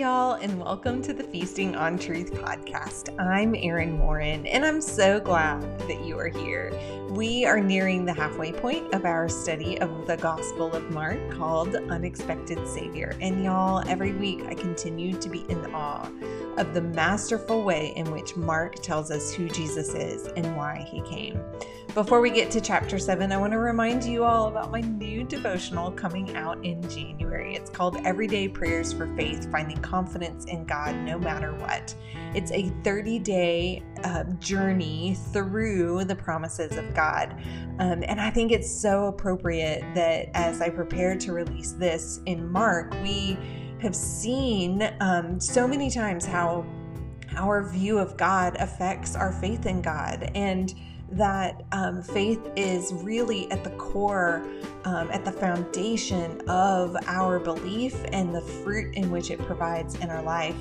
y'all, and welcome to the Feasting on Truth podcast. I'm Erin Warren, and I'm so glad that you are here. We are nearing the halfway point of our study of the Gospel of Mark called Unexpected Savior. And y'all, every week I continue to be in awe of the masterful way in which Mark tells us who Jesus is and why he came. Before we get to chapter 7, I want to remind you all about my new devotional coming out in January. It's called Everyday Prayers for Faith Finding Confidence in God No Matter What. It's a 30 day uh, journey through the promises of God. Um, and I think it's so appropriate that as I prepare to release this in Mark, we have seen um, so many times how our view of God affects our faith in God. And that um, faith is really at the core, um, at the foundation of our belief and the fruit in which it provides in our life.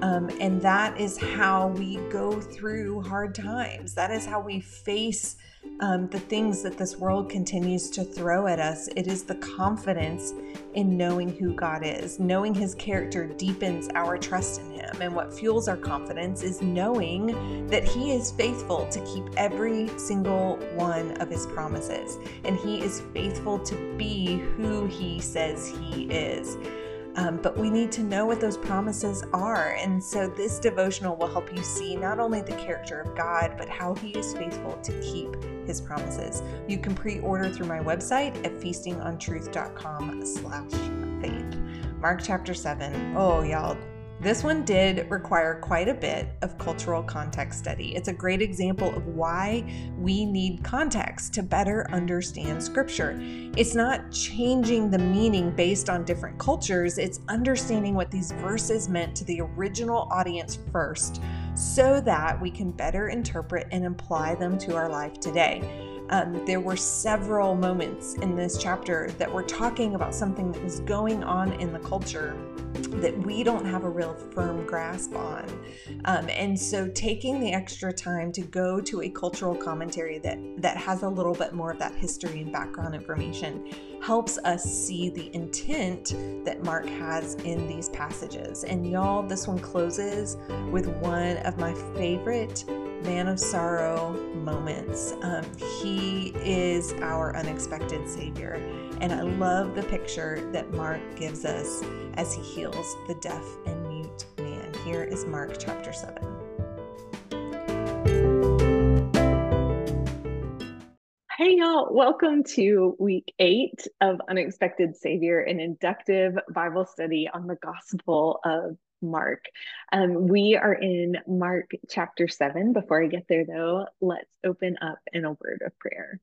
Um, and that is how we go through hard times. That is how we face um, the things that this world continues to throw at us. It is the confidence in knowing who God is. Knowing His character deepens our trust in Him. And what fuels our confidence is knowing that He is faithful to keep every single one of His promises. And He is faithful to be who He says He is. Um, but we need to know what those promises are. And so this devotional will help you see not only the character of God, but how He is faithful to keep His promises. You can pre-order through my website at feastingontruth.com slash faith. Mark chapter 7. Oh, y'all, this one did require quite a bit of cultural context study. It's a great example of why we need context to better understand scripture. It's not changing the meaning based on different cultures, it's understanding what these verses meant to the original audience first so that we can better interpret and apply them to our life today. Um, there were several moments in this chapter that were talking about something that was going on in the culture that we don't have a real firm grasp on. Um, and so taking the extra time to go to a cultural commentary that, that has a little bit more of that history and background information helps us see the intent that Mark has in these passages. And y'all, this one closes with one of my favorite man of sorrow moments. Um, he is our unexpected Savior. And I love the picture that Mark gives us as he heals the deaf and mute man. Here is Mark chapter 7. Hey, y'all, welcome to week eight of Unexpected Savior, an inductive Bible study on the Gospel of Mark. Um, we are in Mark chapter 7. Before I get there, though, let's open up in a word of prayer.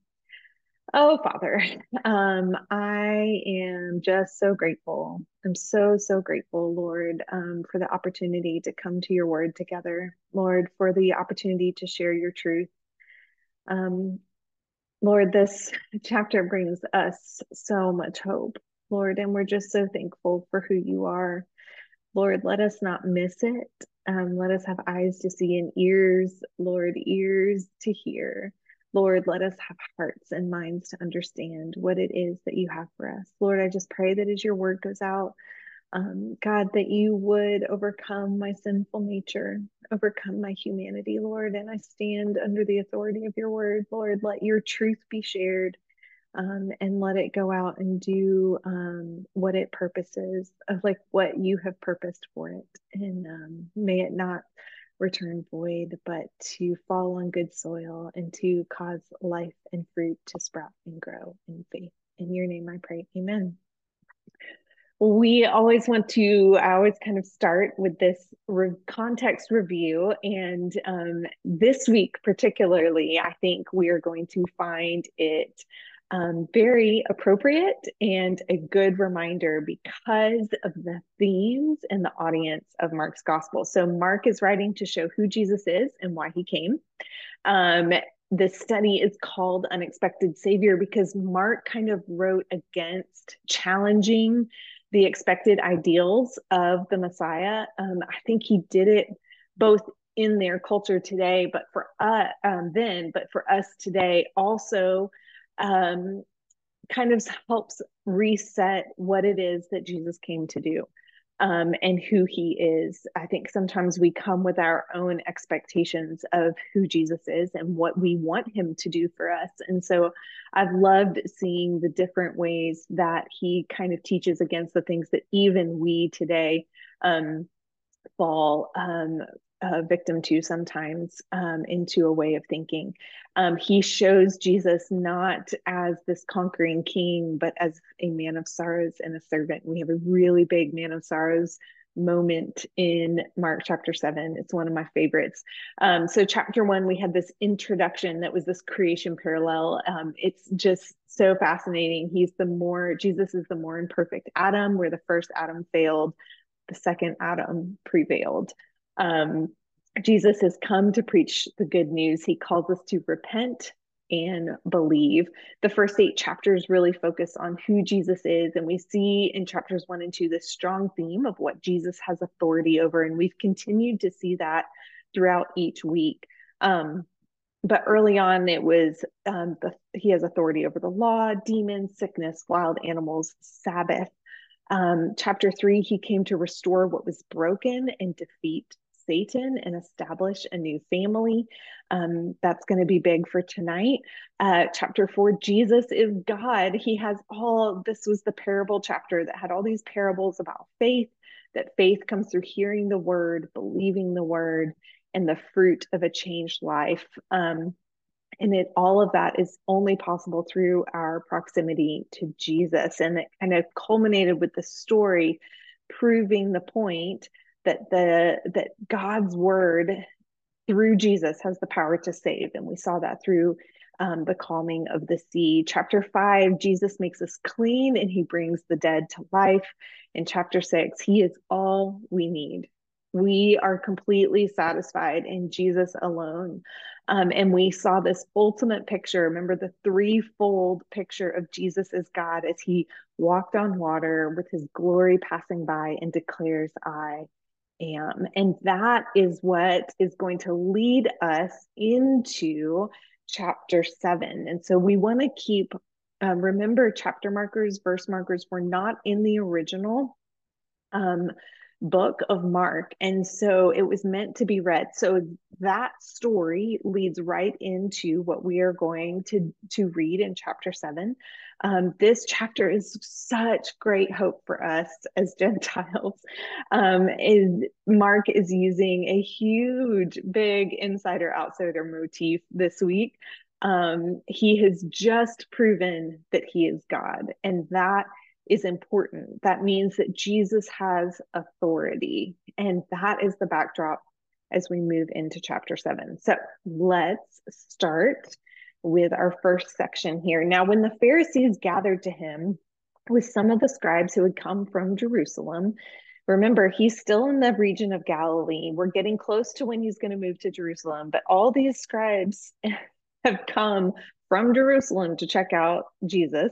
Oh, Father, um, I am just so grateful. I'm so, so grateful, Lord, um, for the opportunity to come to your word together. Lord, for the opportunity to share your truth. Um, Lord, this chapter brings us so much hope, Lord, and we're just so thankful for who you are. Lord, let us not miss it. Um, let us have eyes to see and ears, Lord, ears to hear. Lord, let us have hearts and minds to understand what it is that you have for us. Lord, I just pray that as your word goes out, um, God, that you would overcome my sinful nature, overcome my humanity, Lord. And I stand under the authority of your word, Lord. Let your truth be shared um, and let it go out and do um, what it purposes of like what you have purposed for it. And um, may it not return void, but to fall on good soil and to cause life and fruit to sprout and grow in faith. In your name I pray. Amen. We always want to, I always kind of start with this re- context review. And um, this week, particularly, I think we are going to find it um, very appropriate and a good reminder because of the themes and the audience of Mark's gospel. So, Mark is writing to show who Jesus is and why he came. Um, the study is called Unexpected Savior because Mark kind of wrote against challenging the expected ideals of the Messiah. Um, I think he did it both in their culture today, but for us uh, um, then, but for us today also um, kind of helps reset what it is that Jesus came to do. Um, and who he is. I think sometimes we come with our own expectations of who Jesus is and what we want him to do for us. And so I've loved seeing the different ways that he kind of teaches against the things that even we today um, fall um, uh, victim to sometimes um, into a way of thinking. Um, he shows Jesus not as this conquering king, but as a man of sorrows and a servant. We have a really big man of sorrows moment in Mark chapter 7. It's one of my favorites. Um, so, chapter one, we had this introduction that was this creation parallel. Um, it's just so fascinating. He's the more, Jesus is the more imperfect Adam, where the first Adam failed, the second Adam prevailed. Um, Jesus has come to preach the good news. He calls us to repent and believe. The first eight chapters really focus on who Jesus is. And we see in chapters one and two this strong theme of what Jesus has authority over. And we've continued to see that throughout each week. Um, but early on, it was um, the, he has authority over the law, demons, sickness, wild animals, Sabbath. Um, chapter three, he came to restore what was broken and defeat Satan and establish a new family. Um, that's going to be big for tonight. Uh, chapter four Jesus is God. He has all, this was the parable chapter that had all these parables about faith, that faith comes through hearing the word, believing the word, and the fruit of a changed life. Um, and it all of that is only possible through our proximity to jesus and it kind of culminated with the story proving the point that the that god's word through jesus has the power to save. And we saw that through um, the calming of the sea. Chapter five jesus makes us clean and he brings the dead to life. In chapter six he is all we need. We are completely satisfied in jesus alone. Um, and we saw this ultimate picture. Remember the threefold picture of Jesus as God as he walked on water with his glory passing by and declares, I am. And that is what is going to lead us into chapter seven. And so we want to keep, um, remember, chapter markers, verse markers were not in the original. Um, book of Mark. And so it was meant to be read. So that story leads right into what we are going to, to read in chapter seven. Um, this chapter is such great hope for us as Gentiles. Um, is Mark is using a huge, big insider outsider motif this week. Um, he has just proven that he is God, and that is important. That means that Jesus has authority. And that is the backdrop as we move into chapter seven. So let's start with our first section here. Now, when the Pharisees gathered to him with some of the scribes who had come from Jerusalem, remember, he's still in the region of Galilee. We're getting close to when he's going to move to Jerusalem, but all these scribes have come from Jerusalem to check out Jesus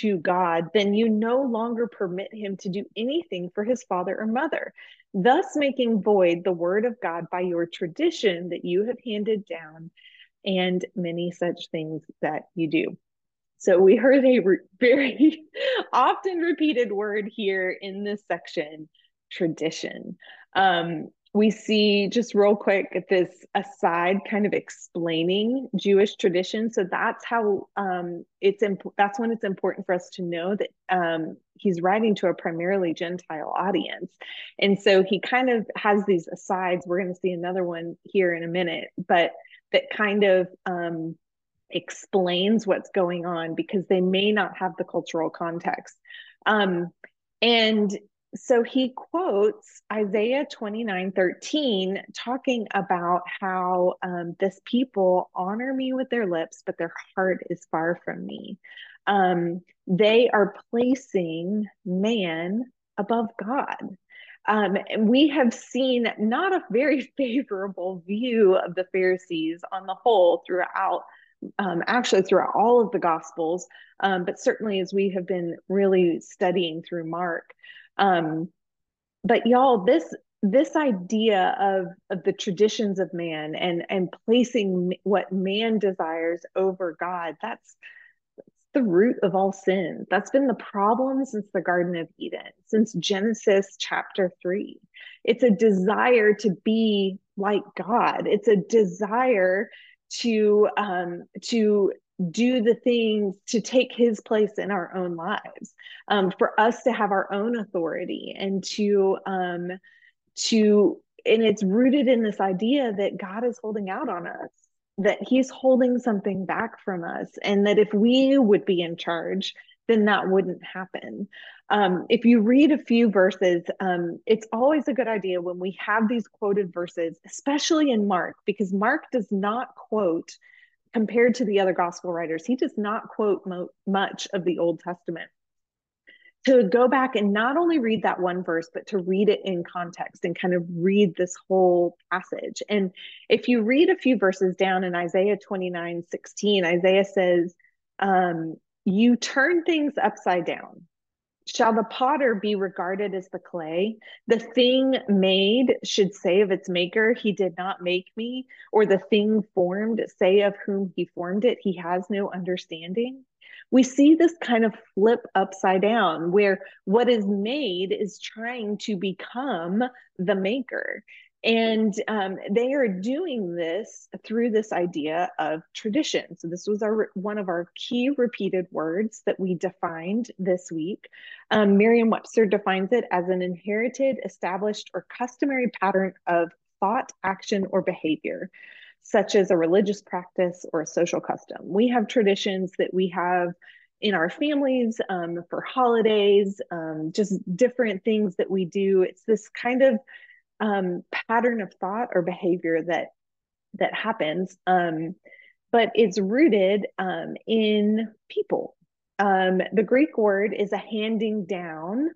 to God, then you no longer permit him to do anything for his father or mother, thus making void the word of God by your tradition that you have handed down and many such things that you do. So we heard a re- very often repeated word here in this section tradition. Um, we see just real quick at this aside kind of explaining Jewish tradition. So that's how um, it's imp- that's when it's important for us to know that um, he's writing to a primarily Gentile audience, and so he kind of has these asides. We're going to see another one here in a minute, but that kind of um, explains what's going on because they may not have the cultural context. Um, and so he quotes Isaiah 29 13, talking about how um, this people honor me with their lips, but their heart is far from me. Um, they are placing man above God. Um, and we have seen not a very favorable view of the Pharisees on the whole throughout um, actually throughout all of the Gospels, um, but certainly as we have been really studying through Mark. Um, but y'all, this this idea of of the traditions of man and and placing what man desires over God, that's the root of all sin. That's been the problem since the Garden of Eden, since Genesis chapter three. It's a desire to be like God. It's a desire to um, to do the things to take his place in our own lives. Um, for us to have our own authority and to um, to and it's rooted in this idea that god is holding out on us that he's holding something back from us and that if we would be in charge then that wouldn't happen. Um, if you read a few verses um, it's always a good idea when we have these quoted verses especially in mark because mark does not quote compared to the other gospel writers, he does not quote mo- much of the Old Testament. To go back and not only read that one verse, but to read it in context and kind of read this whole passage. And if you read a few verses down in Isaiah 29 16, Isaiah says, um, You turn things upside down. Shall the potter be regarded as the clay? The thing made should say of its maker, He did not make me, or the thing formed say of whom He formed it, He has no understanding. We see this kind of flip upside down where what is made is trying to become the maker. And um, they are doing this through this idea of tradition. So this was our one of our key repeated words that we defined this week. Um, Merriam-Webster defines it as an inherited, established, or customary pattern of thought, action, or behavior, such as a religious practice or a social custom. We have traditions that we have in our families um, for holidays, um, just different things that we do. It's this kind of um, pattern of thought or behavior that that happens, um, but it's rooted um, in people. Um, the Greek word is a handing down.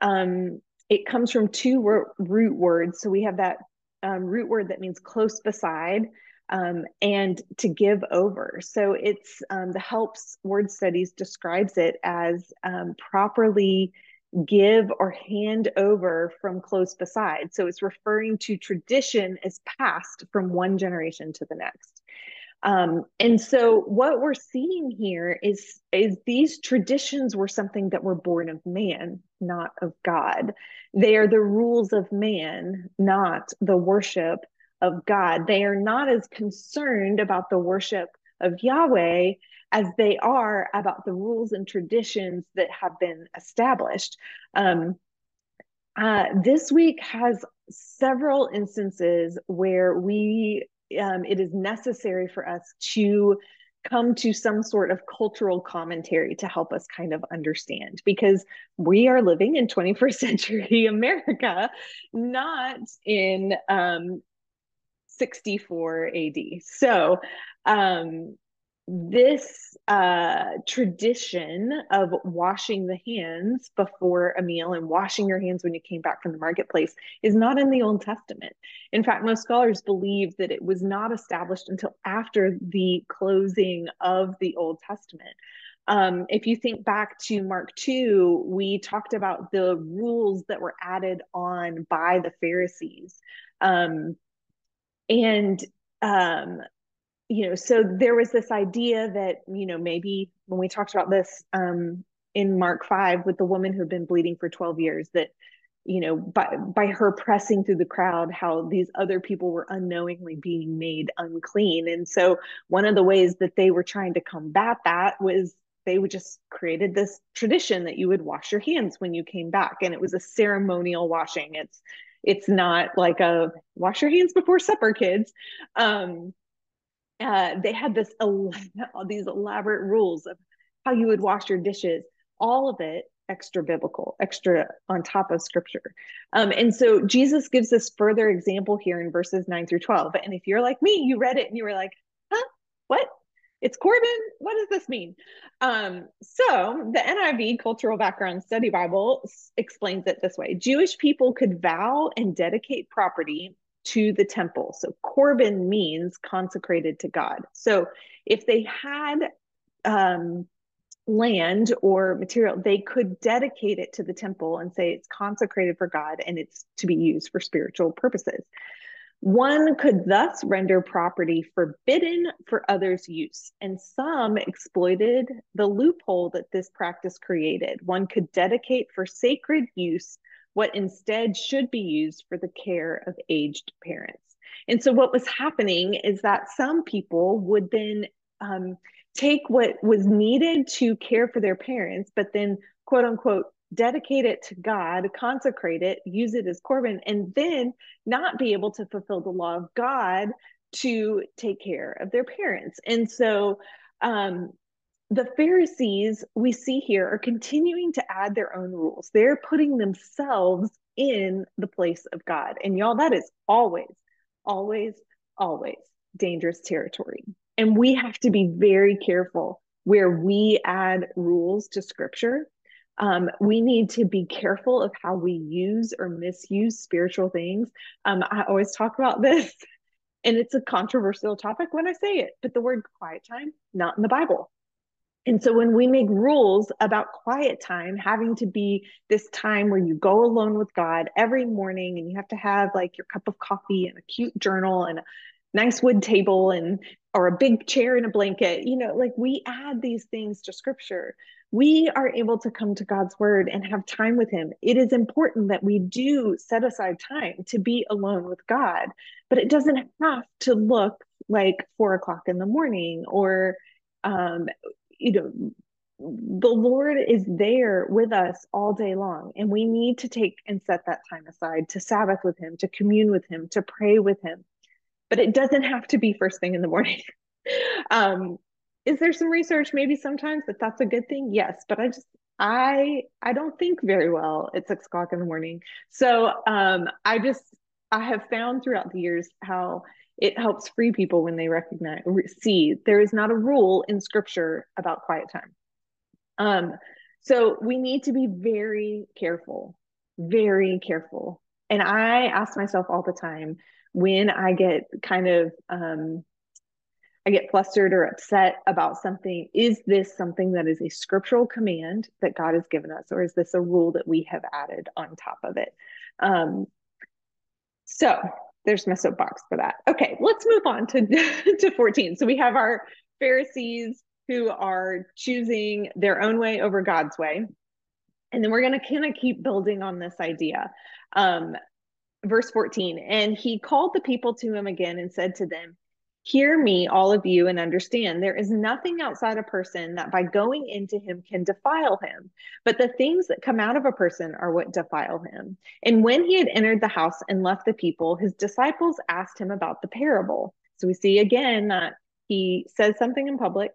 Um, it comes from two root words. So we have that um, root word that means close beside, and to give over. So it's the Helps Word Studies describes it as properly give or hand over from close beside. So it's referring to tradition as passed from one generation to the next. Um, and so what we're seeing here is, is these traditions were something that were born of man, not of God. They are the rules of man, not the worship of God. They are not as concerned about the worship of Yahweh as they are about the rules and traditions that have been established. Um, uh, this week has several instances where we um, it is necessary for us to come to some sort of cultural commentary to help us kind of understand because we are living in 21st century America, not in um, 64 AD. So, um, this uh, tradition of washing the hands before a meal and washing your hands when you came back from the marketplace is not in the Old Testament. In fact, most scholars believe that it was not established until after the closing of the Old Testament. Um, if you think back to Mark 2, we talked about the rules that were added on by the Pharisees. Um, and um, you know, so there was this idea that, you know, maybe when we talked about this um, in Mark 5 with the woman who had been bleeding for 12 years, that, you know, by, by her pressing through the crowd, how these other people were unknowingly being made unclean. And so one of the ways that they were trying to combat that was they would just created this tradition that you would wash your hands when you came back. And it was a ceremonial washing. It's, it's not like a wash your hands before supper, kids. Um, uh, they had this these elaborate rules of how you would wash your dishes. All of it extra biblical, extra on top of scripture. Um, and so Jesus gives this further example here in verses 9 through 12. And if you're like me, you read it and you were like, huh, what? It's Corban. What does this mean? Um, so the NIV Cultural Background Study Bible explains it this way Jewish people could vow and dedicate property to the temple. So Corban means consecrated to God. So if they had um, land or material, they could dedicate it to the temple and say it's consecrated for God and it's to be used for spiritual purposes. One could thus render property forbidden for others' use, and some exploited the loophole that this practice created. One could dedicate for sacred use what instead should be used for the care of aged parents. And so, what was happening is that some people would then um, take what was needed to care for their parents, but then, quote unquote, dedicate it to God, consecrate it, use it as Corban, and then not be able to fulfill the law of God to take care of their parents. And so, um, the Pharisees we see here are continuing to add their own rules. They're putting themselves in the place of God. And y'all, that is always, always, always dangerous territory. And we have to be very careful where we add rules to scripture. Um, we need to be careful of how we use or misuse spiritual things. Um, I always talk about this, and it's a controversial topic when I say it, but the word quiet time, not in the Bible. And so when we make rules about quiet time having to be this time where you go alone with God every morning and you have to have like your cup of coffee and a cute journal and a nice wood table and or a big chair and a blanket, you know, like we add these things to scripture. We are able to come to God's word and have time with him. It is important that we do set aside time to be alone with God, but it doesn't have to look like four o'clock in the morning or um, you know, the Lord is there with us all day long, and we need to take and set that time aside to Sabbath with Him, to commune with Him, to pray with Him. But it doesn't have to be first thing in the morning. um, is there some research maybe sometimes that that's a good thing? Yes, but I just I I don't think very well at six o'clock in the morning. So um, I just I have found throughout the years how it helps free people when they recognize see there is not a rule in scripture about quiet time um so we need to be very careful very careful and i ask myself all the time when i get kind of um I get flustered or upset about something. Is this something that is a scriptural command that God has given us, or is this a rule that we have added on top of it? Um, so there's my soapbox for that. Okay, let's move on to, to 14. So we have our Pharisees who are choosing their own way over God's way. And then we're going to kind of keep building on this idea. Um, verse 14, and he called the people to him again and said to them, Hear me, all of you, and understand there is nothing outside a person that by going into him can defile him, but the things that come out of a person are what defile him. And when he had entered the house and left the people, his disciples asked him about the parable. So we see again that he says something in public,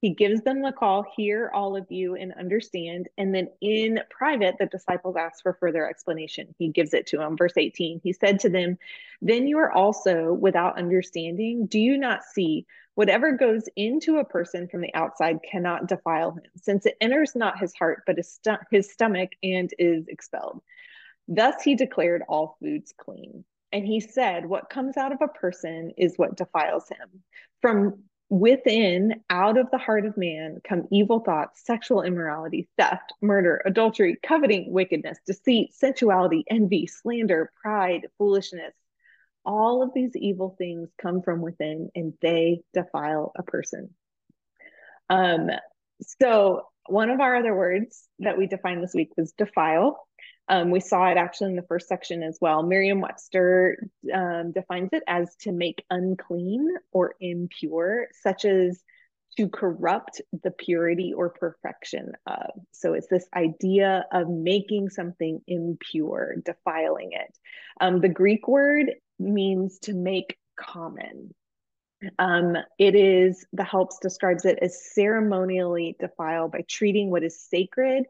he gives them the call, hear all of you and understand. And then in private, the disciples ask for further explanation. He gives it to them. Verse 18, he said to them, Then you are also without understanding. Do you not see? Whatever goes into a person from the outside cannot defile him, since it enters not his heart, but his, st- his stomach and is expelled. Thus he declared all foods clean. And he said, What comes out of a person is what defiles him. From within, out of the heart of man, come evil thoughts, sexual immorality, theft, murder, adultery, coveting, wickedness, deceit, sensuality, envy, slander, pride, foolishness. All of these evil things come from within and they defile a person. Um, so, one of our other words that we defined this week was defile. Um, we saw it actually in the first section as well. Merriam Webster um, defines it as to make unclean or impure, such as to corrupt the purity or perfection of. So it's this idea of making something impure, defiling it. Um, the Greek word means to make common. Um, it is, the helps describes it as ceremonially defile by treating what is sacred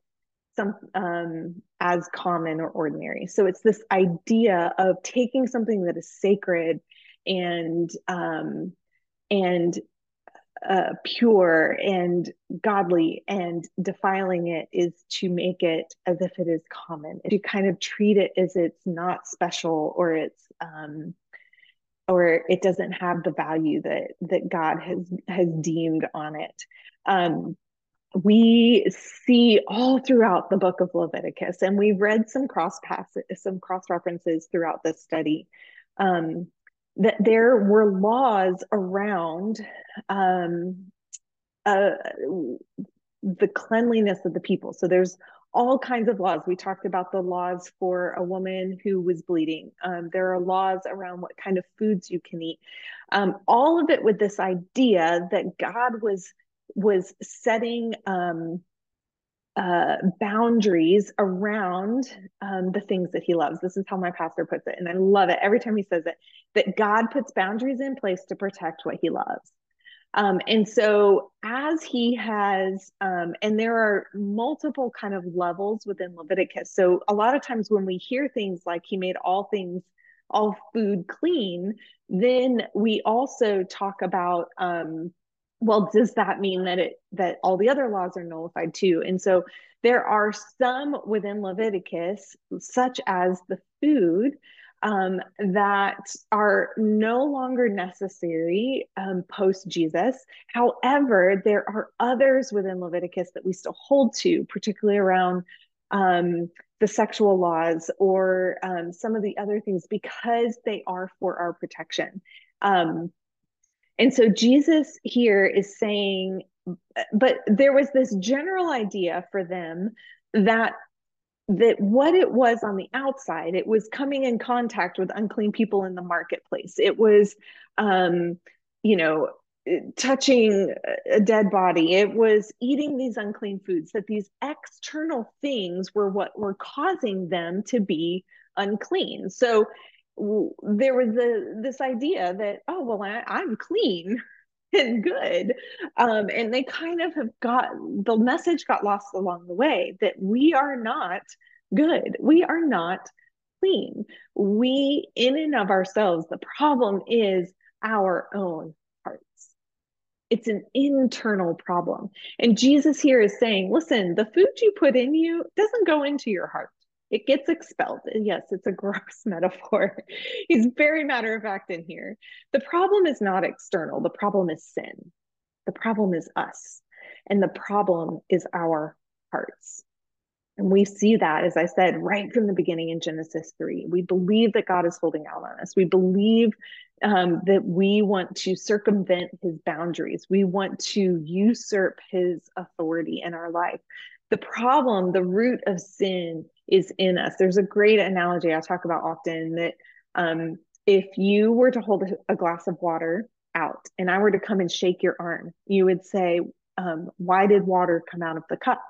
some um, as common or ordinary. So it's this idea of taking something that is sacred and um, and uh, pure and godly and defiling it is to make it as if it is common to kind of treat it as it's not special or it's um, or it doesn't have the value that that god has has deemed on it um, we see all throughout the book of leviticus and we've read some cross passages some cross references throughout this study um, that there were laws around um, uh, the cleanliness of the people. So there's all kinds of laws. We talked about the laws for a woman who was bleeding. Um, there are laws around what kind of foods you can eat. Um, all of it with this idea that God was was setting um, uh, boundaries around um, the things that he loves. This is how my pastor puts it. And I love it every time he says it that God puts boundaries in place to protect what he loves. Um, and so, as he has, um, and there are multiple kind of levels within Leviticus. So, a lot of times when we hear things like he made all things, all food clean, then we also talk about um, well does that mean that it that all the other laws are nullified too? And so there are some within leviticus such as the food um, that are no longer necessary um, post jesus. However there are others within leviticus that we still hold to particularly around um, the sexual laws or um, some of the other things because they are for our protection. Um, and so Jesus here is saying, but there was this general idea for them that that what it was on the outside it was coming in contact with unclean people in the marketplace. It was um you know touching a dead body. It was eating these unclean foods that these external things were what were causing them to be unclean. So there was a, this idea that oh well I, i'm clean and good. Um, and they kind of have got the message got lost along the way that we are not good. We are not clean. We in and of ourselves the problem is our own hearts. It's an internal problem. And jesus here is saying listen the food you put in you doesn't go into your heart it gets expelled. Yes, it's a gross metaphor. He's very matter of fact in here. The problem is not external, the problem is sin. The problem is us. And the problem is our hearts. And we see that, as I said, right from the beginning in Genesis 3. We believe that God is holding out on us. We believe um, that we want to circumvent his boundaries. We want to usurp his authority in our life. The problem, the root of sin, is in us. There's a great analogy I talk about often that um, if you were to hold a, glass of water out and I were to come and shake your arm, you would say, um, Why did water come out of the cup?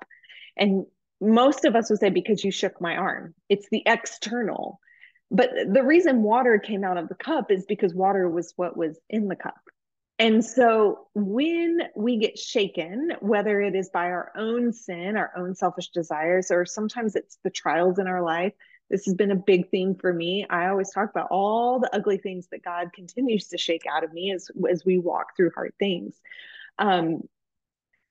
And most of us would say, Because you shook my arm. It's the external. But the reason water came out of the cup is because water was what was in the cup. And so when we get shaken, whether it is by our own sin, our own selfish desires, or sometimes it's the trials in our life, this has been a big theme for me. I always talk about all the ugly things that God continues to shake out of me as, as we walk through hard things. Um,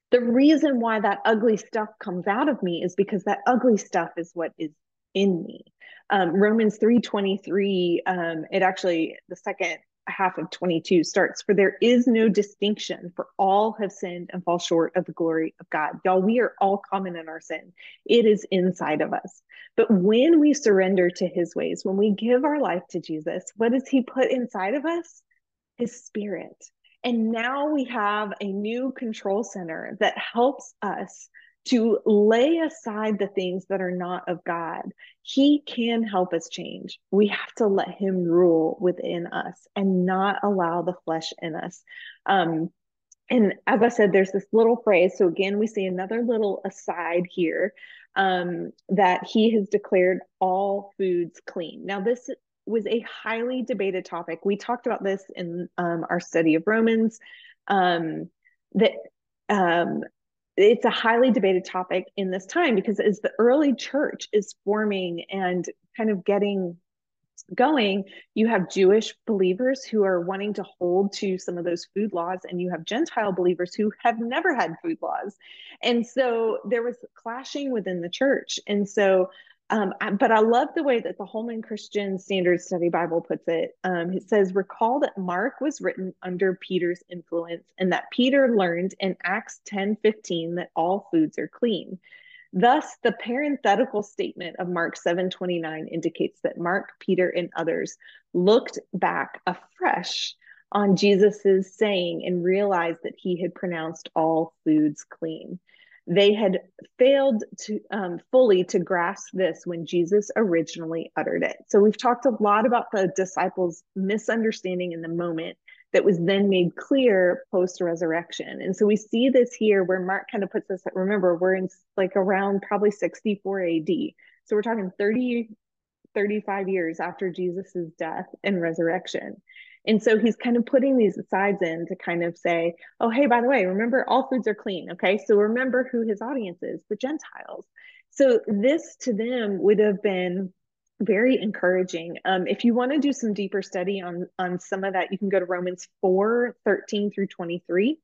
the reason why that ugly stuff comes out of me is because that ugly stuff is what is in me. Um, Romans 3:23, um, it actually the second half of 22 starts For there is no distinction, for all have sinned and fall short of the glory of God. Y'all, we are all common in our sin, it is inside of us. But when we surrender to his ways, when we give our life to Jesus, what does he put inside of us? His spirit. And now we have a new control center that helps us to lay aside the things that are not of God. He can help us change. We have to let Him rule within us and not allow the flesh in us. Um, and as I said, there's this little phrase. So again, we see another little aside here um, that He has declared all foods clean. Now, this was a highly debated topic. We talked about this in um, our study of Romans. Um, that um, it's a highly debated topic in this time because as the early church is forming and kind of getting going, you have Jewish believers who are wanting to hold to some of those food laws, and you have Gentile believers who have never had food laws. And so there was clashing within the church. And so um, but I love the way that the Holman Christian Standard Study Bible puts it. Um, it says, Recall that Mark was written under Peter's influence and that Peter learned in Acts 10 15 that all foods are clean. Thus, the parenthetical statement of Mark 7 29 indicates that Mark, Peter, and others looked back afresh on Jesus's saying and realized that he had pronounced all foods clean. They had failed to um, fully to grasp this when Jesus originally uttered it. So we've talked a lot about the disciples' misunderstanding in the moment that was then made clear post resurrection. And so we see this here where Mark kind of puts us remember, we're in like around probably 64 AD. So we're talking 30, 35 years after Jesus's death and resurrection. And so he's kind of putting these asides in to kind of say, oh, hey, by the way, remember all foods are clean. Okay. So remember who his audience is the Gentiles. So this to them would have been very encouraging. Um, if you want to do some deeper study on, on some of that, you can go to Romans 4 13 through 23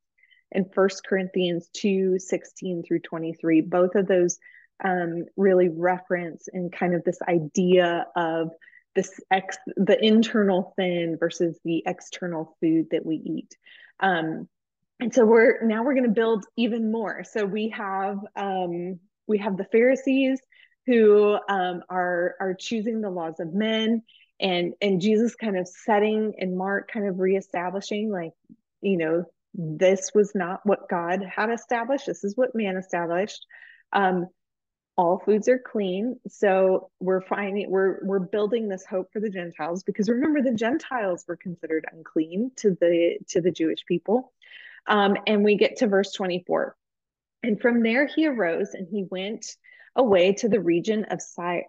and First Corinthians 2 16 through 23. Both of those um, really reference and kind of this idea of this ex the internal sin versus the external food that we eat. Um, and so we're now we're going to build even more. So we have um, we have the pharisees who um, are are choosing the laws of men and and jesus kind of setting and mark kind of reestablishing like you know this was not what god had established. This is what man established. Um, all foods are clean. So we're finding we're we're building this hope for the gentiles because remember the gentiles were considered unclean to the to the jewish people. Um, and we get to verse 24 and from there he arose and he went away to the region of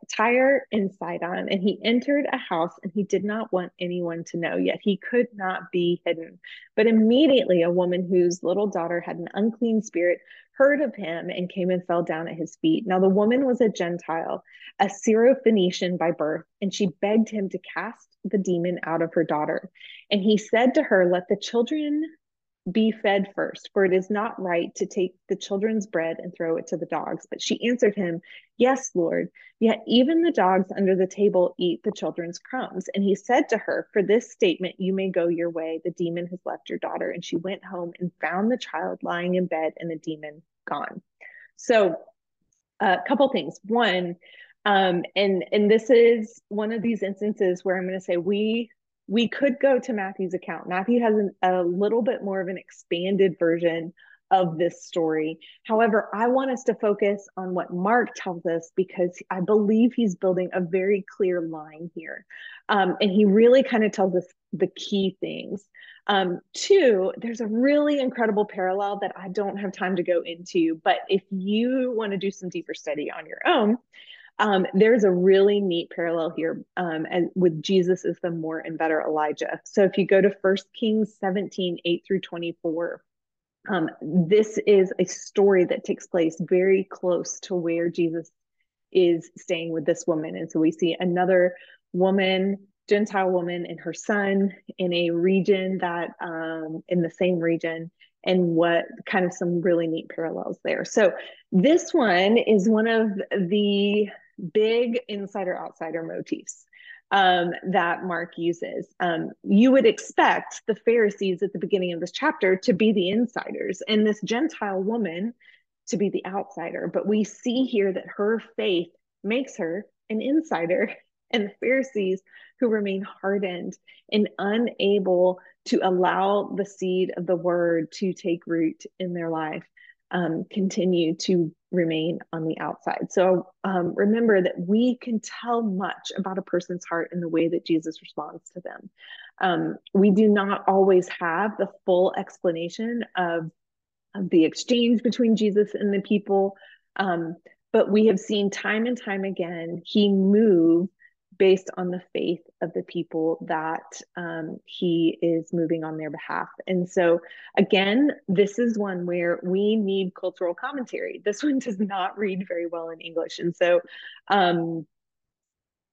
Tyre and Sidon, and he entered a house and he did not want anyone to know, yet he could not be hidden. But immediately a woman whose little daughter had an unclean spirit heard of him and came and fell down at his feet. Now the woman was a Gentile, a Syrophoenician by birth, and she begged him to cast the demon out of her daughter. And he said to her, Let the children be fed first, for it is not right to take the children's bread and throw it to the dogs. But she answered him, Yes, Lord, yet even the dogs under the table eat the children's crumbs. And he said to her, For this statement you may go your way. The demon has left your daughter. And she went home and found the child lying in bed and the demon gone. So, a couple things. One, um, and and this is one of these instances where I'm going to say we we could go to Matthew's account. Matthew has an, a little bit more of an expanded version of this story. However, I want us to focus on what Mark tells us because I believe he's building a very clear line here. Um, and he really kind of tells us the key things. Um, two, there's a really incredible parallel that I don't have time to go into, but if you want to do some deeper study on your own, um, there's a really neat parallel here um, and with Jesus is the more and better Elijah. So if you go to First Kings 17, 8 through 24, um, this is a story that takes place very close to where Jesus is staying with this woman. And so we see another woman, Gentile woman, and her son in a region that, um, in the same region, and what kind of some really neat parallels there. So this one is one of the big insider outsider motifs. um, that Mark uses. Um, you would expect the Pharisees at the beginning of this chapter to be the insiders and this Gentile woman to be the outsider. But we see here that her faith makes her an insider. And the Pharisees who remain hardened and unable to allow the seed of the word to take root in their life um, continue to remain on the outside. So um, remember that we can tell much about a person's heart in the way that Jesus responds to them. Um, we do not always have the full explanation of, of the exchange between Jesus and the people, um, but we have seen time and time again he move based on the faith of the people that um, he is moving on their behalf. And so, again, this is one where we need cultural commentary. This one does not read very well in English. And so, um,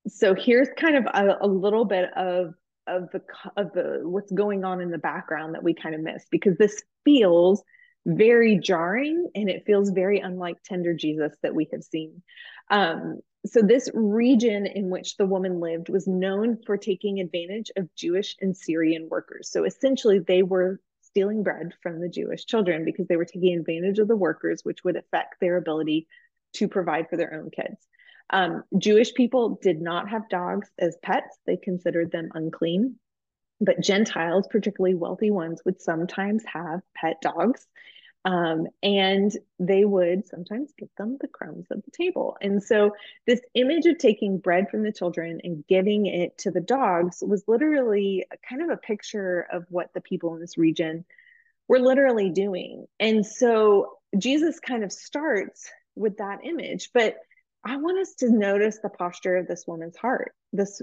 so here's kind of a, a little bit of of the of the what's going on in the background that we kind of miss because this feels very jarring and it feels very unlike tender Jesus that we have seen. Um, so this region in which the woman lived was known for taking advantage of Jewish and Syrian workers. So essentially they were stealing bread from the Jewish children because they were taking advantage of the workers, which would affect their ability to provide for their own kids. Um, Jewish people did not have dogs as pets, they considered them unclean. But Gentiles, particularly wealthy ones, would sometimes have pet dogs. Um, and they would sometimes give them the crumbs of the table. And so, this image of taking bread from the children and giving it to the dogs was literally kind of a picture of what the people in this region were literally doing. And so, Jesus kind of starts with that image. But I want us to notice the posture of this woman's heart, this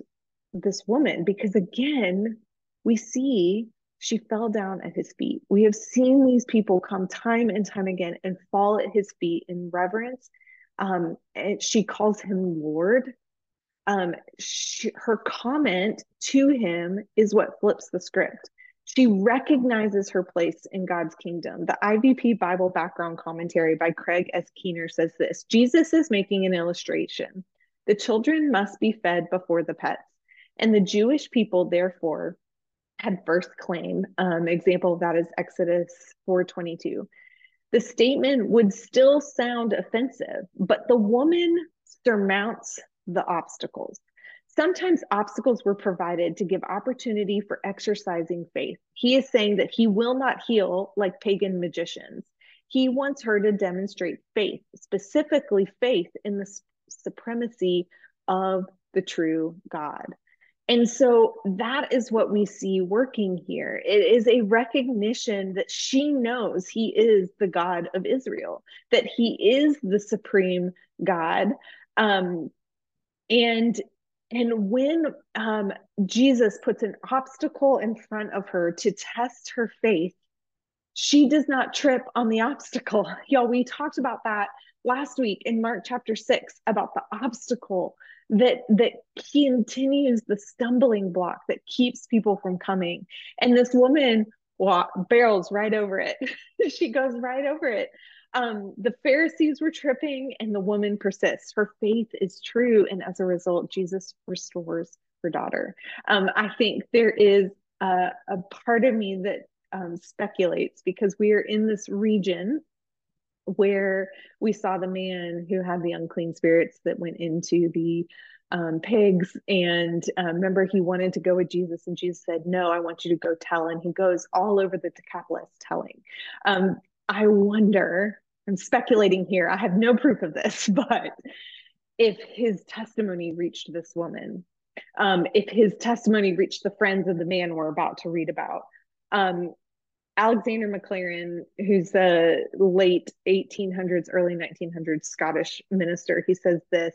this woman, because again, we see she fell down at his feet. We have seen these people come time and time again and fall at his feet in reverence. Um, and she calls him Lord. Um, she, her comment to him is what flips the script. She recognizes her place in God's kingdom. The IVP Bible Background Commentary by Craig S. Keener says this Jesus is making an illustration. The children must be fed before the pets. And the Jewish people, therefore, had first claim. Um, example of that is Exodus 4:22. The statement would still sound offensive, but the woman surmounts the obstacles. Sometimes obstacles were provided to give opportunity for exercising faith. He is saying that he will not heal like pagan magicians. He wants her to demonstrate faith, specifically faith in the supremacy of the true God. And so that is what we see working here. It is a recognition that she knows he is the God of Israel, that he is the supreme God. Um, and and when um, Jesus puts an obstacle in front of her to test her faith, she does not trip on the obstacle. Y'all, we talked about that last week in Mark chapter 6 about the obstacle that that continues the stumbling block that keeps people from coming. And this woman barrels right over it. She goes right over it. Um, the pharisees were tripping and the woman persists. Her faith is true. And as a result jesus restores her daughter. Um, i think there is a, a part of me that um, speculates because we are in this region where we saw the man who had the unclean spirits that went into the um, pigs. And um, remember, he wanted to go with Jesus, and Jesus said, No, I want you to go tell. And he goes all over the Decapolis telling. Um, I wonder, I'm speculating here, I have no proof of this, but if his testimony reached this woman, um, if his testimony reached the friends of the man we're about to read about, um, Alexander Maclaren, who's a late 1800s, early 1900s Scottish minister, he says this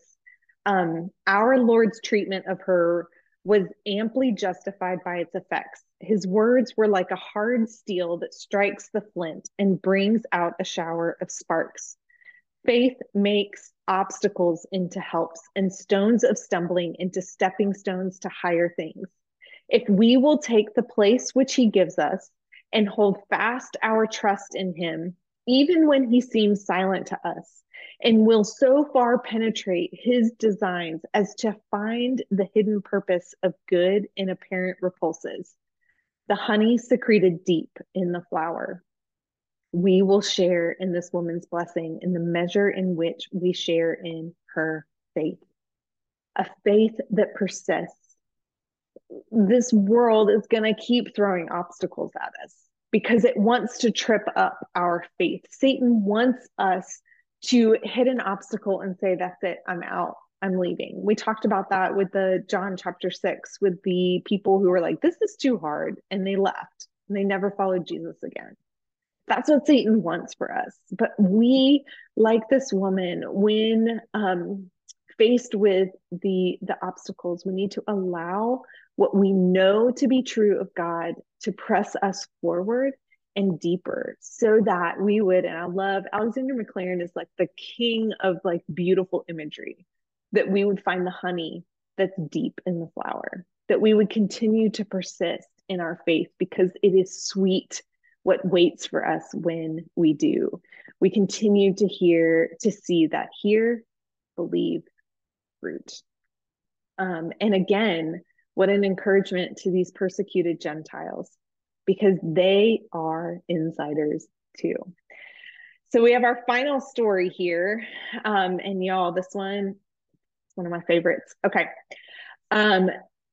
um, Our Lord's treatment of her was amply justified by its effects. His words were like a hard steel that strikes the flint and brings out a shower of sparks. Faith makes obstacles into helps and stones of stumbling into stepping stones to higher things. If we will take the place which he gives us and hold fast our trust in him, even when he seems silent to us, and will so far penetrate his designs as to find the hidden purpose of good in apparent repulses. The honey secreted deep in the flower. We will share in this woman's blessing in the measure in which we share in her faith, a faith that persists. This world is going to keep throwing obstacles at us because it wants to trip up our faith. Satan wants us to hit an obstacle and say, That's it, I'm out. I'm leaving. We talked about that with the John chapter six, with the people who were like, This is too hard. And they left and they never followed Jesus again. That's what Satan wants for us. But we, like this woman, when um, faced with the the obstacles, we need to allow what we know to be true of God to press us forward and deeper so that we would and i love alexander maclaren is like the king of like beautiful imagery that we would find the honey that's deep in the flower that we would continue to persist in our faith because it is sweet what waits for us when we do. We continue to hear to see that hear believe fruit. Um, and again what an encouragement to these persecuted gentiles because they are insiders too. So we have our final story here. Um, and y'all, this one is one of my favorites. Okay. Um,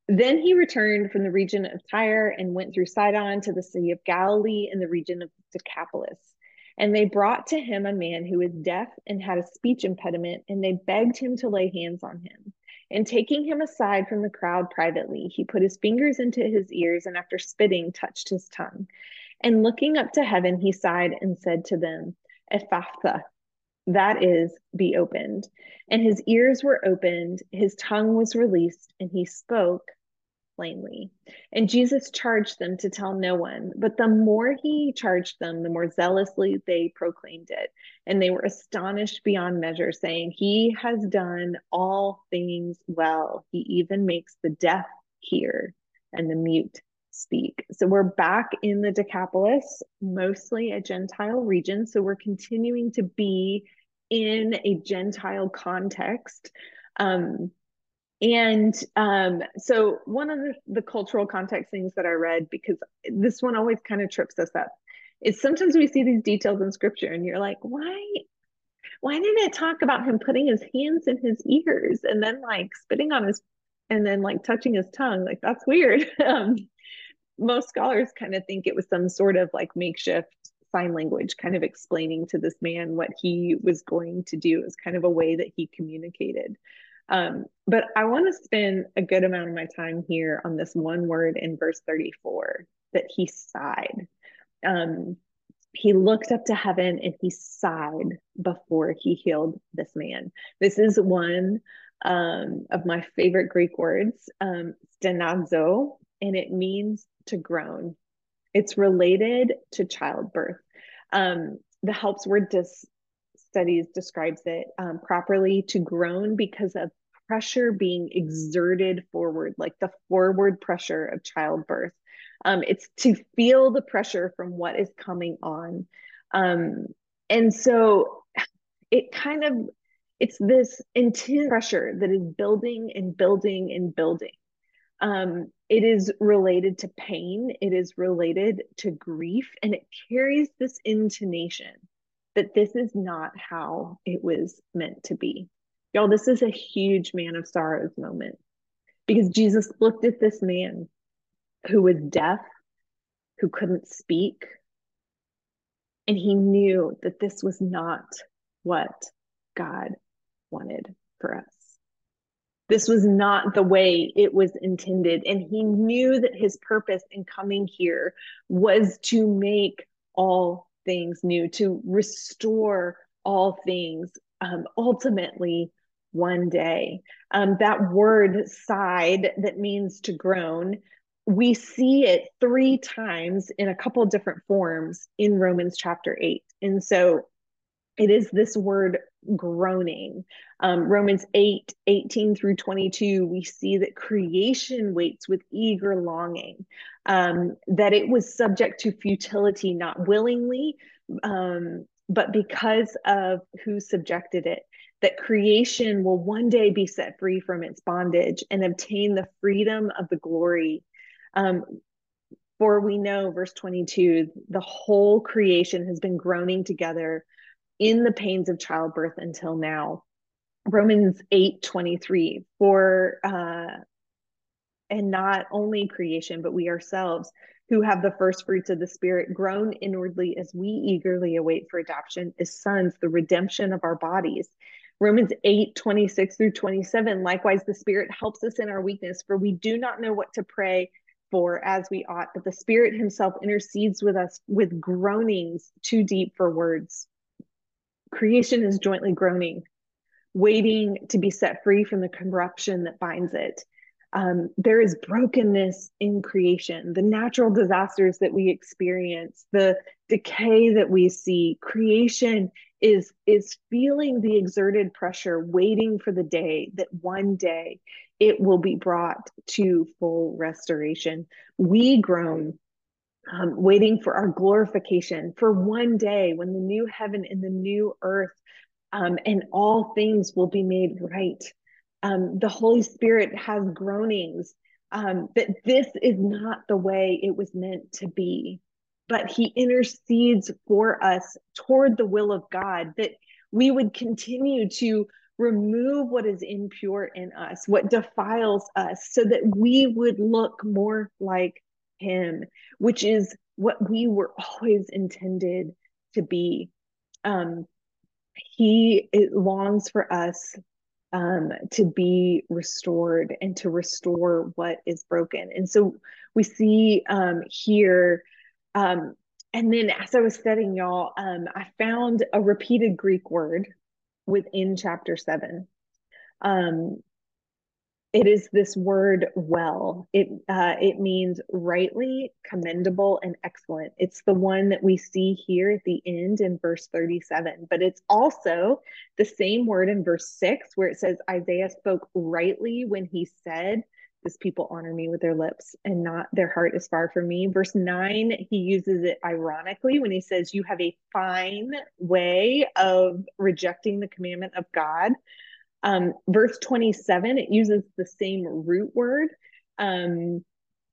then he returned from the region of Tyre and went through Sidon to the city of Galilee in the region of Decapolis. And they brought to him a man who was deaf and had a speech impediment, and they begged him to lay hands on him. And taking him aside from the crowd privately, he put his fingers into his ears and after spitting, touched his tongue. And looking up to heaven, he sighed and said to them, Ephphatha, that is, be opened. And his ears were opened, his tongue was released, and he spoke plainly. And Jesus charged them to tell no one, but the more he charged them, the more zealously they proclaimed it. And they were astonished beyond measure, saying, He has done all things well. He even makes the deaf hear and the mute speak. So we're back in the Decapolis, mostly a Gentile region. So we're continuing to be in a Gentile context. Um, and um, so one of the, the cultural context things that I read, because this one always kind of trips us up, is sometimes we see these details in scripture and you're like, why? Why didn't it talk about him putting his hands in his ears and then like spitting on his and then like touching his tongue? Like that's weird. um, most scholars kind of think it was some sort of like makeshift sign language kind of explaining to this man what he was going to do as kind of a way that he communicated um, but I want to spend a good amount of my time here on this one word in verse 34 that he sighed. Um, he looked up to heaven and he sighed before he healed this man. This is one um, of my favorite Greek words, um, stenazo, and it means to groan. It's related to childbirth. Um, the helps word dis- studies describes it um, properly to groan because of pressure being exerted forward, like the forward pressure of childbirth. Um, it's to feel the pressure from what is coming on. Um, and so it kind of it's this intense pressure that is building and building and building. Um, it is related to pain, it is related to grief, and it carries this intonation that this is not how it was meant to be. Y'all, this is a huge man of sorrows moment because Jesus looked at this man who was deaf, who couldn't speak, and he knew that this was not what God wanted for us. This was not the way it was intended. And he knew that his purpose in coming here was to make all things new, to restore all things, um, ultimately one day. Um, that word sighed that means to groan, we see it three times in a couple different forms in Romans chapter 8. And so it is this word groaning. Um, Romans 8, 18 through 22, we see that creation waits with eager longing, um, that it was subject to futility, not willingly, um, but because of who subjected it, that creation will one day be set free from its bondage and obtain the freedom of the glory. Um, for we know, verse 22, the whole creation has been groaning together in the pains of childbirth until now. Romans 8 23, for uh, and not only creation, but we ourselves who have the first fruits of the Spirit groan inwardly as we eagerly await for adoption as sons, the redemption of our bodies. Romans 8, 26 through 27. Likewise, the Spirit helps us in our weakness, for we do not know what to pray for as we ought, but the Spirit Himself intercedes with us with groanings too deep for words. Creation is jointly groaning, waiting to be set free from the corruption that binds it um, there is brokenness in creation, the natural disasters that we experience, the decay that we see. Creation is is feeling the exerted pressure, waiting for the day that one day it will be brought to full restoration. We groan um, waiting for our glorification, for one day when the new heaven and the new earth um, and all things will be made right um, the Holy Spirit has groanings um, that this is not the way it was meant to be. But He intercedes for us toward the will of God, that we would continue to remove what is impure in us, what defiles us, so that we would look more like Him, which is what we were always intended to be. Um, he longs for us um, to be restored and to restore what is broken. And so we see um, here, um, and then as I was studying, y'all, um, I found a repeated Greek word within chapter seven. Um, it is this word well. It uh, it means rightly commendable and excellent. It's the one that we see here at the end in verse 37 but it's also the same word in verse 6 where it says isaiah spoke rightly when he said this people honor me with their lips and not their heart is far from me verse 9 he uses it ironically when he says you have a fine way of rejecting the commandment of god um, verse 27, it uses the same root word. Um,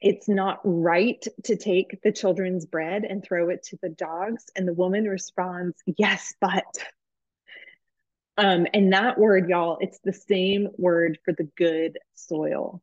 it's not right to take the children's bread and throw it to the dogs. And the woman responds, Yes, but. Um, and that word, y'all, it's the same word for the good soil.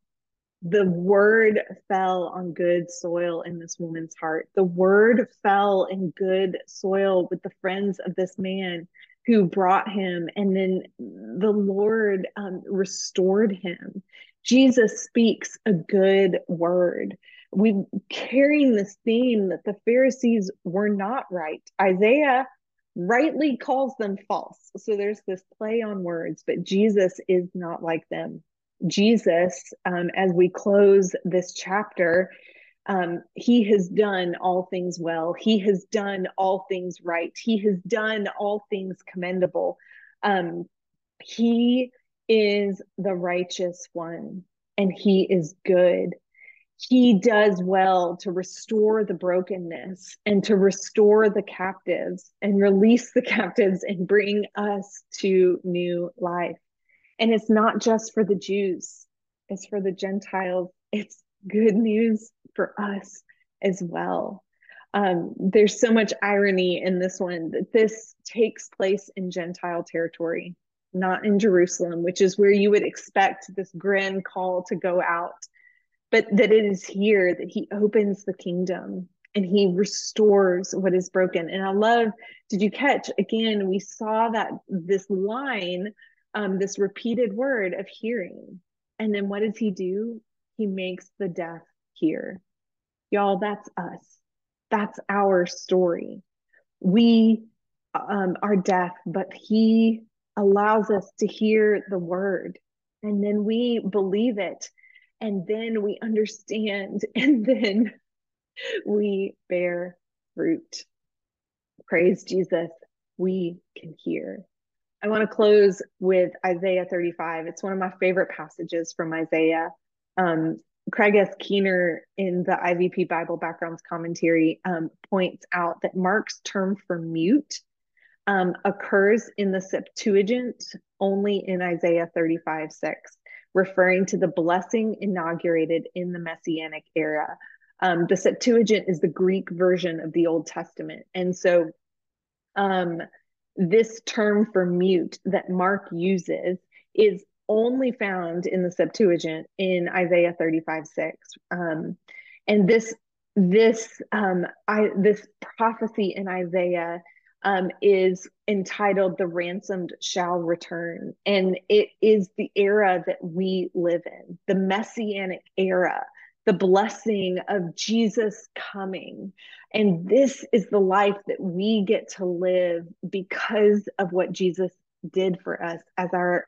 The word fell on good soil in this woman's heart. The word fell in good soil with the friends of this man who brought him, and then the Lord um, restored him. Jesus speaks a good word. We carrying this theme that the Pharisees were not right. Isaiah rightly calls them false. So there's this play on words, but Jesus is not like them. Jesus, um, as we close this chapter, um, he has done all things well. He has done all things right. He has done all things commendable. Um, he is the righteous one and he is good. He does well to restore the brokenness and to restore the captives and release the captives and bring us to new life. And it's not just for the Jews, it's for the Gentiles. It's good news for us as well. Um, there's so much irony in this one that this takes place in Gentile territory, not in Jerusalem, which is where you would expect this grand call to go out, but that it is here that he opens the kingdom and he restores what is broken. And I love, did you catch again? We saw that this line, um, this repeated word of hearing. And then what does he do? He makes the deaf hear. Y'all, that's us. That's our story. We um, are deaf, but He allows us to hear the word. And then we believe it. And then we understand. And then we bear fruit. Praise Jesus. We can hear. I want to close with Isaiah 35. It's one of my favorite passages from Isaiah. Um, Craig S. Keener in the IVP Bible Backgrounds commentary um, points out that Mark's term for mute um, occurs in the Septuagint only in Isaiah 35 6, referring to the blessing inaugurated in the Messianic era. Um, the Septuagint is the Greek version of the Old Testament. And so um, this term for mute that Mark uses is only found in the Septuagint in Isaiah 35 6. Um, and this this um, I this prophecy in Isaiah um, is entitled "The Ransomed Shall Return," and it is the era that we live in, the Messianic era, the blessing of Jesus coming, and this is the life that we get to live because of what Jesus did for us as our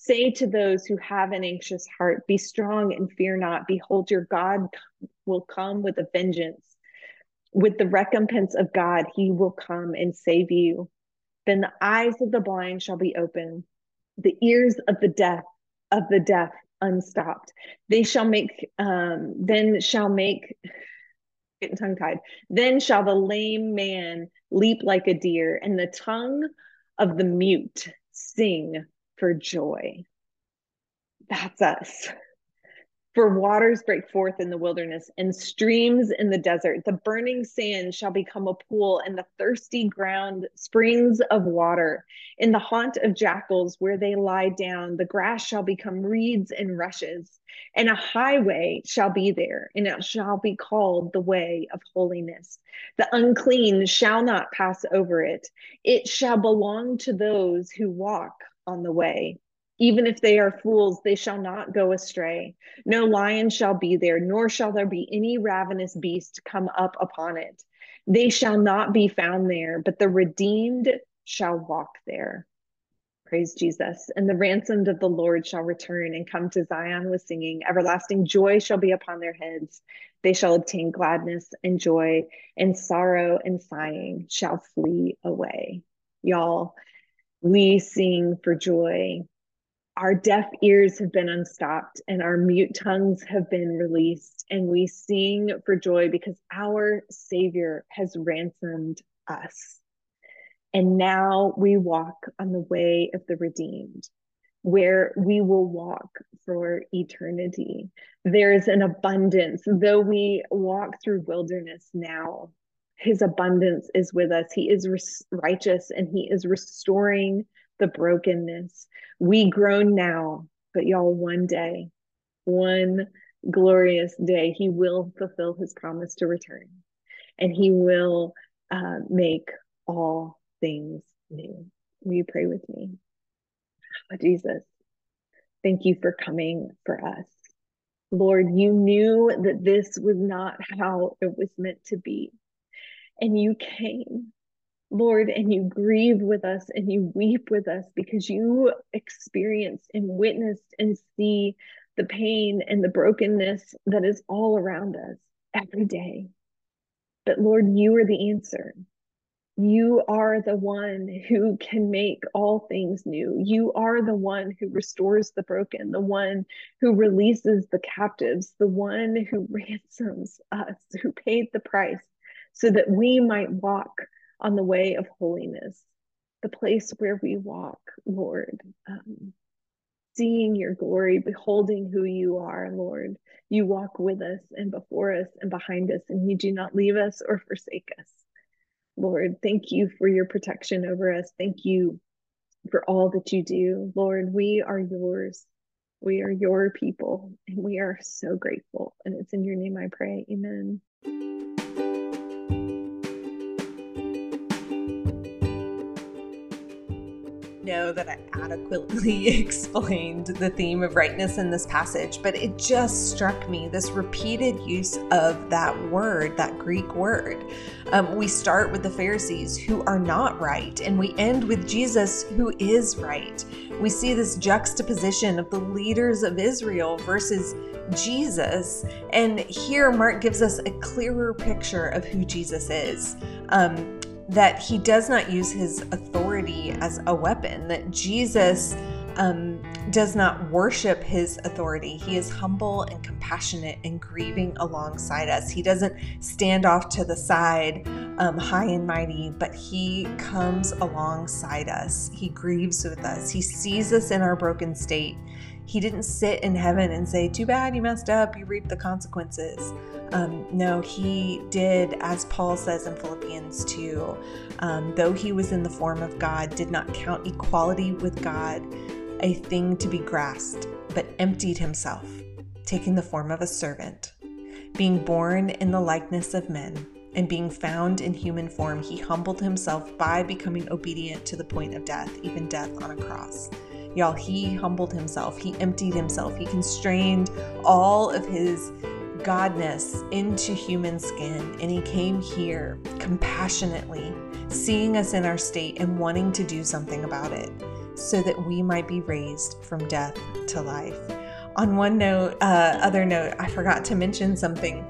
Say to those who have an anxious heart, Be strong and fear not. Behold, your God will come with a vengeance. With the recompense of God, he will come and save you. Then the eyes of the blind shall be open, the ears of the deaf of the deaf unstopped. They shall make, um, then shall make, getting tongue tied. Then shall the lame man leap like a deer, and the tongue of the mute sing for joy. That's us. For waters break forth in the wilderness and streams in the desert. The burning sand shall become a pool, and the thirsty ground springs of water. In the haunt of jackals, where they lie down, the grass shall become reeds and rushes. And a highway shall be there, and it shall be called the way of holiness. The unclean shall not pass over it. It shall belong to those who walk on the way. Even if they are fools, they shall not go astray. No lion shall be there, nor shall there be any ravenous beast come up upon it. They shall not be found there, but the redeemed shall walk there. Praise Jesus. And the ransomed of the Lord shall return and come to Zion with singing. Everlasting joy shall be upon their heads. They shall obtain gladness and joy, and sorrow and sighing shall flee away. Y'all, we sing for joy. Our deaf ears have been unstopped and our mute tongues have been released, and we sing for joy because our Savior has ransomed us. And now we walk on the way of the redeemed, where we will walk for eternity. There's an abundance, though we walk through wilderness now, his abundance is with us. He is righteous and he is restoring the brokenness. We groan now, but y'all, one day, one glorious day, he will fulfill his promise to return and he will uh, make all things new. Will you pray with me? Oh, Jesus, thank you for coming for us. Lord, you knew that this was not how it was meant to be and you came, Lord, and you grieve with us and you weep with us because you experienced and witnessed and see the pain and the brokenness that is all around us every day. But Lord, you are the answer. You are the one who can make all things new. You are the one who restores the broken, the one who releases the captives, the one who ransoms us, who paid the price so that we might walk on the way of holiness, the place where we walk, Lord, um, seeing your glory, beholding who you are, Lord. You walk with us and before us and behind us, and you do not leave us or forsake us. Lord, thank you for your protection over us. Thank you for all that you do. Lord, we are yours. We are your people, and we are so grateful. And it's in your name I pray. Amen. Know that I adequately explained the theme of rightness in this passage, but it just struck me this repeated use of that word, that Greek word. Um, we start with the Pharisees who are not right, and we end with Jesus who is right. We see this juxtaposition of the leaders of Israel versus Jesus. And here, Mark gives us a clearer picture of who Jesus is. Um, that he does not use his authority as a weapon, that Jesus um, does not worship his authority. He is humble and compassionate and grieving alongside us. He doesn't stand off to the side, um, high and mighty, but he comes alongside us. He grieves with us. He sees us in our broken state. He didn't sit in heaven and say, Too bad you messed up, you reap the consequences. Um, no, he did, as Paul says in Philippians 2, um, though he was in the form of God, did not count equality with God a thing to be grasped, but emptied himself, taking the form of a servant. Being born in the likeness of men, and being found in human form, he humbled himself by becoming obedient to the point of death, even death on a cross. Y'all, he humbled himself, he emptied himself, he constrained all of his godness into human skin, and he came here compassionately, seeing us in our state and wanting to do something about it so that we might be raised from death to life. On one note, uh, other note, I forgot to mention something.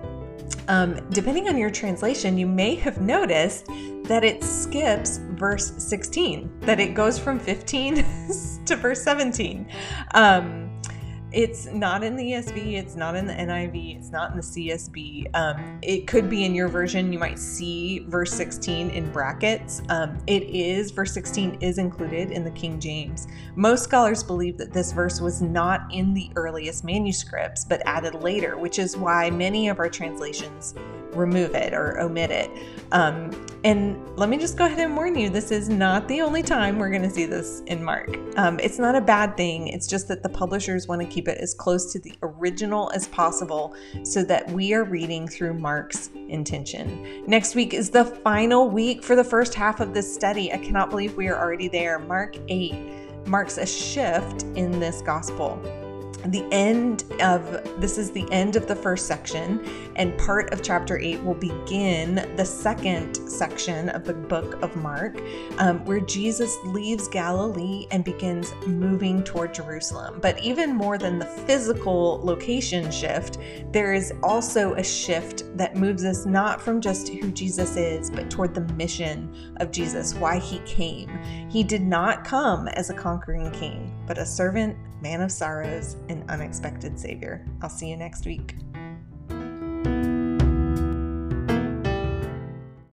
Um, depending on your translation, you may have noticed that it skips verse 16, that it goes from 15 to verse 17. Um, it's not in the ESV, it's not in the NIV, it's not in the CSB. Um, it could be in your version. You might see verse 16 in brackets. Um, it is, verse 16 is included in the King James. Most scholars believe that this verse was not in the earliest manuscripts, but added later, which is why many of our translations remove it or omit it. Um, and let me just go ahead and warn you this is not the only time we're going to see this in Mark. Um, it's not a bad thing, it's just that the publishers want to keep it as close to the original as possible so that we are reading through Mark's intention. Next week is the final week for the first half of this study. I cannot believe we are already there. Mark 8 marks a shift in this gospel the end of this is the end of the first section and part of chapter 8 will begin the second section of the book of mark um, where jesus leaves galilee and begins moving toward jerusalem. But even more than the physical location shift there is also a shift that moves us not from just who jesus is but toward the mission of jesus why he came. He did not come as a conquering king but a servant man of sorrows, and unexpected Savior. I'll see you next week.